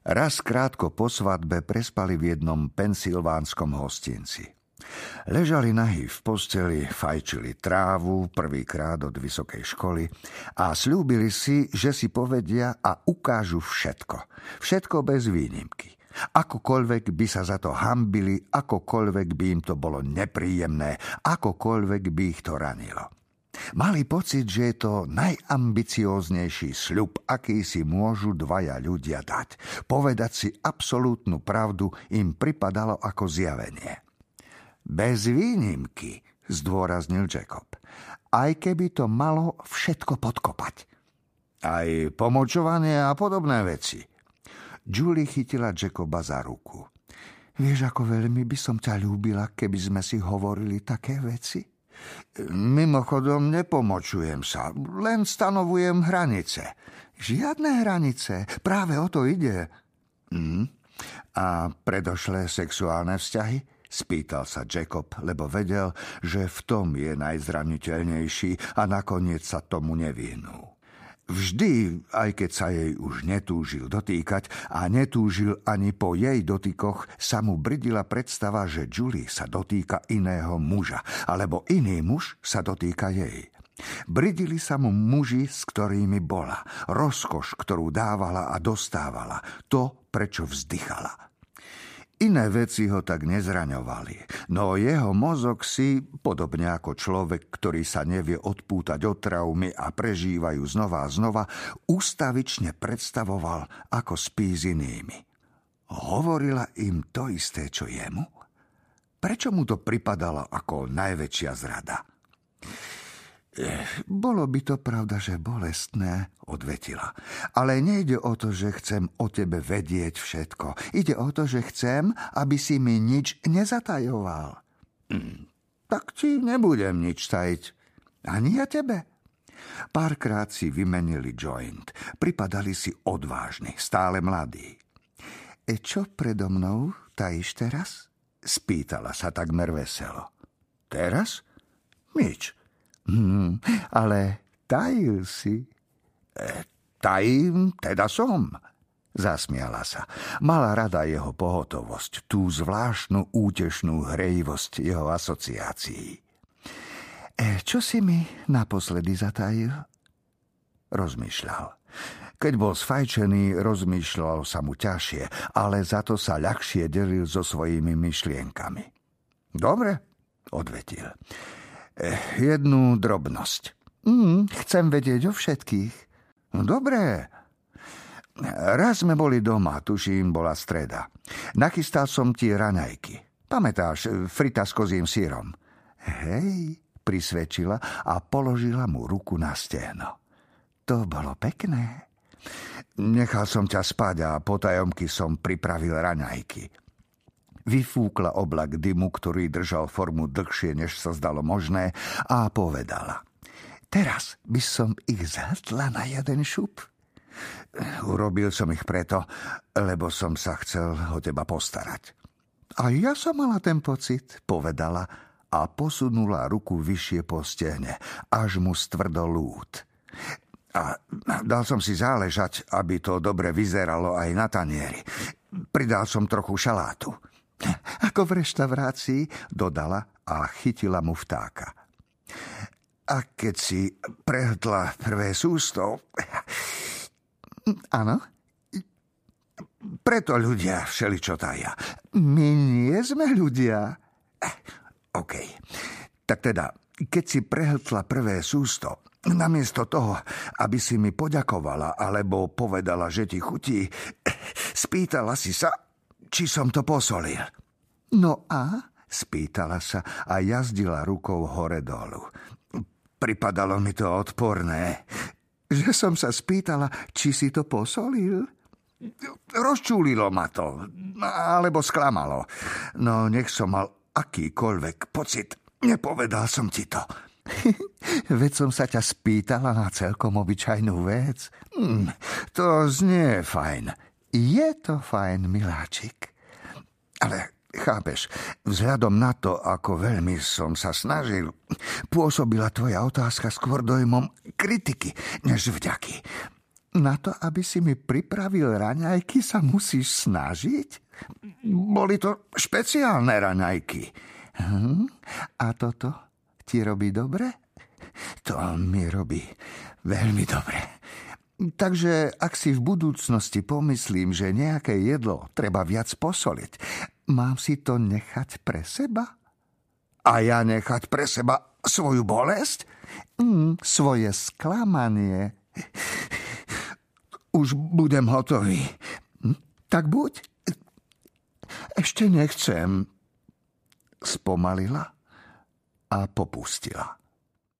Raz krátko po svadbe prespali v jednom pensylvánskom hostinci. Ležali nahy v posteli, fajčili trávu prvýkrát od vysokej školy a slúbili si, že si povedia a ukážu všetko. Všetko bez výnimky. Akokoľvek by sa za to hambili, akokoľvek by im to bolo nepríjemné, akokoľvek by ich to ranilo. Mali pocit, že je to najambicióznejší sľub, aký si môžu dvaja ľudia dať. Povedať si absolútnu pravdu im pripadalo ako zjavenie. Bez výnimky, zdôraznil Jacob. Aj keby to malo všetko podkopať. Aj pomočovanie a podobné veci. Julie chytila Jacoba za ruku. Vieš, ako veľmi by som ťa ľúbila, keby sme si hovorili také veci? Mimochodom, nepomočujem sa, len stanovujem hranice. Žiadne hranice, práve o to ide. Hm? A predošlé sexuálne vzťahy? Spýtal sa Jacob, lebo vedel, že v tom je najzraniteľnejší a nakoniec sa tomu nevyhnul. Vždy, aj keď sa jej už netúžil dotýkať a netúžil ani po jej dotykoch, sa mu brdila predstava, že Julie sa dotýka iného muža, alebo iný muž sa dotýka jej. Bridili sa mu muži, s ktorými bola, rozkoš, ktorú dávala a dostávala, to, prečo vzdychala. Iné veci ho tak nezraňovali, no jeho mozog si, podobne ako človek, ktorý sa nevie odpútať od traumy a prežívajú znova a znova, ústavične predstavoval, ako spí s inými. Hovorila im to isté, čo jemu? Prečo mu to pripadalo ako najväčšia zrada? Bolo by to pravda, že bolestné, odvetila. Ale nejde o to, že chcem o tebe vedieť všetko. Ide o to, že chcem, aby si mi nič nezatajoval. Mm, tak ti nebudem nič tajiť. Ani ja tebe. Párkrát si vymenili joint. Pripadali si odvážni, stále mladí. E čo predo mnou tajíš teraz? Spýtala sa takmer veselo. Teraz? Nič. Hmm, ale tajil si. E, tajím, teda som. Zasmiala sa. Mala rada jeho pohotovosť, tú zvláštnu útešnú hrejivosť jeho asociácií. E, čo si mi naposledy zatajil? Rozmýšľal. Keď bol sfajčený, rozmýšľal sa mu ťažšie, ale za to sa ľahšie delil so svojimi myšlienkami. Dobre, odvetil. Eh, jednu drobnosť. Mm, chcem vedieť o všetkých. No dobré. Raz sme boli doma, tuším, bola streda. Nachystal som ti raňajky. Pamätáš, frita s kozím sírom. Hej, prisvedčila a položila mu ruku na stehno. To bolo pekné. Nechal som ťa spať a potajomky som pripravil raňajky. Vyfúkla oblak dymu, ktorý držal formu dlhšie, než sa zdalo možné, a povedala. Teraz by som ich zhatla na jeden šup. Urobil som ich preto, lebo som sa chcel o teba postarať. A ja som mala ten pocit, povedala a posunula ruku vyššie po stehne, až mu stvrdol lút. A dal som si záležať, aby to dobre vyzeralo aj na tanieri. Pridal som trochu šalátu. Ako v reštaurácii, dodala a chytila mu vtáka. A keď si prehltla prvé sústo... Áno? Preto ľudia všeličo taja. My nie sme ľudia. OK. Tak teda, keď si prehltla prvé sústo, namiesto toho, aby si mi poďakovala alebo povedala, že ti chutí, spýtala si sa, či som to posolil. No a? Spýtala sa a jazdila rukou hore dolu. Pripadalo mi to odporné. Že som sa spýtala, či si to posolil? Rozčúlilo ma to, alebo sklamalo. No nech som mal akýkoľvek pocit, nepovedal som ti to. Veď som sa ťa spýtala na celkom obyčajnú vec. Hm, to znie fajn. Je to fajn, miláčik. Ale chápeš, vzhľadom na to, ako veľmi som sa snažil, pôsobila tvoja otázka skôr dojmom kritiky, než vďaky. Na to, aby si mi pripravil raňajky, sa musíš snažiť? Boli to špeciálne raňajky. Hm? A toto ti robí dobre? To mi robí veľmi dobre. Takže ak si v budúcnosti pomyslím, že nejaké jedlo treba viac posoliť, mám si to nechať pre seba? A ja nechať pre seba svoju bolesť? Mm, svoje sklamanie. Už budem hotový. Tak buď. Ešte nechcem. Spomalila a popustila.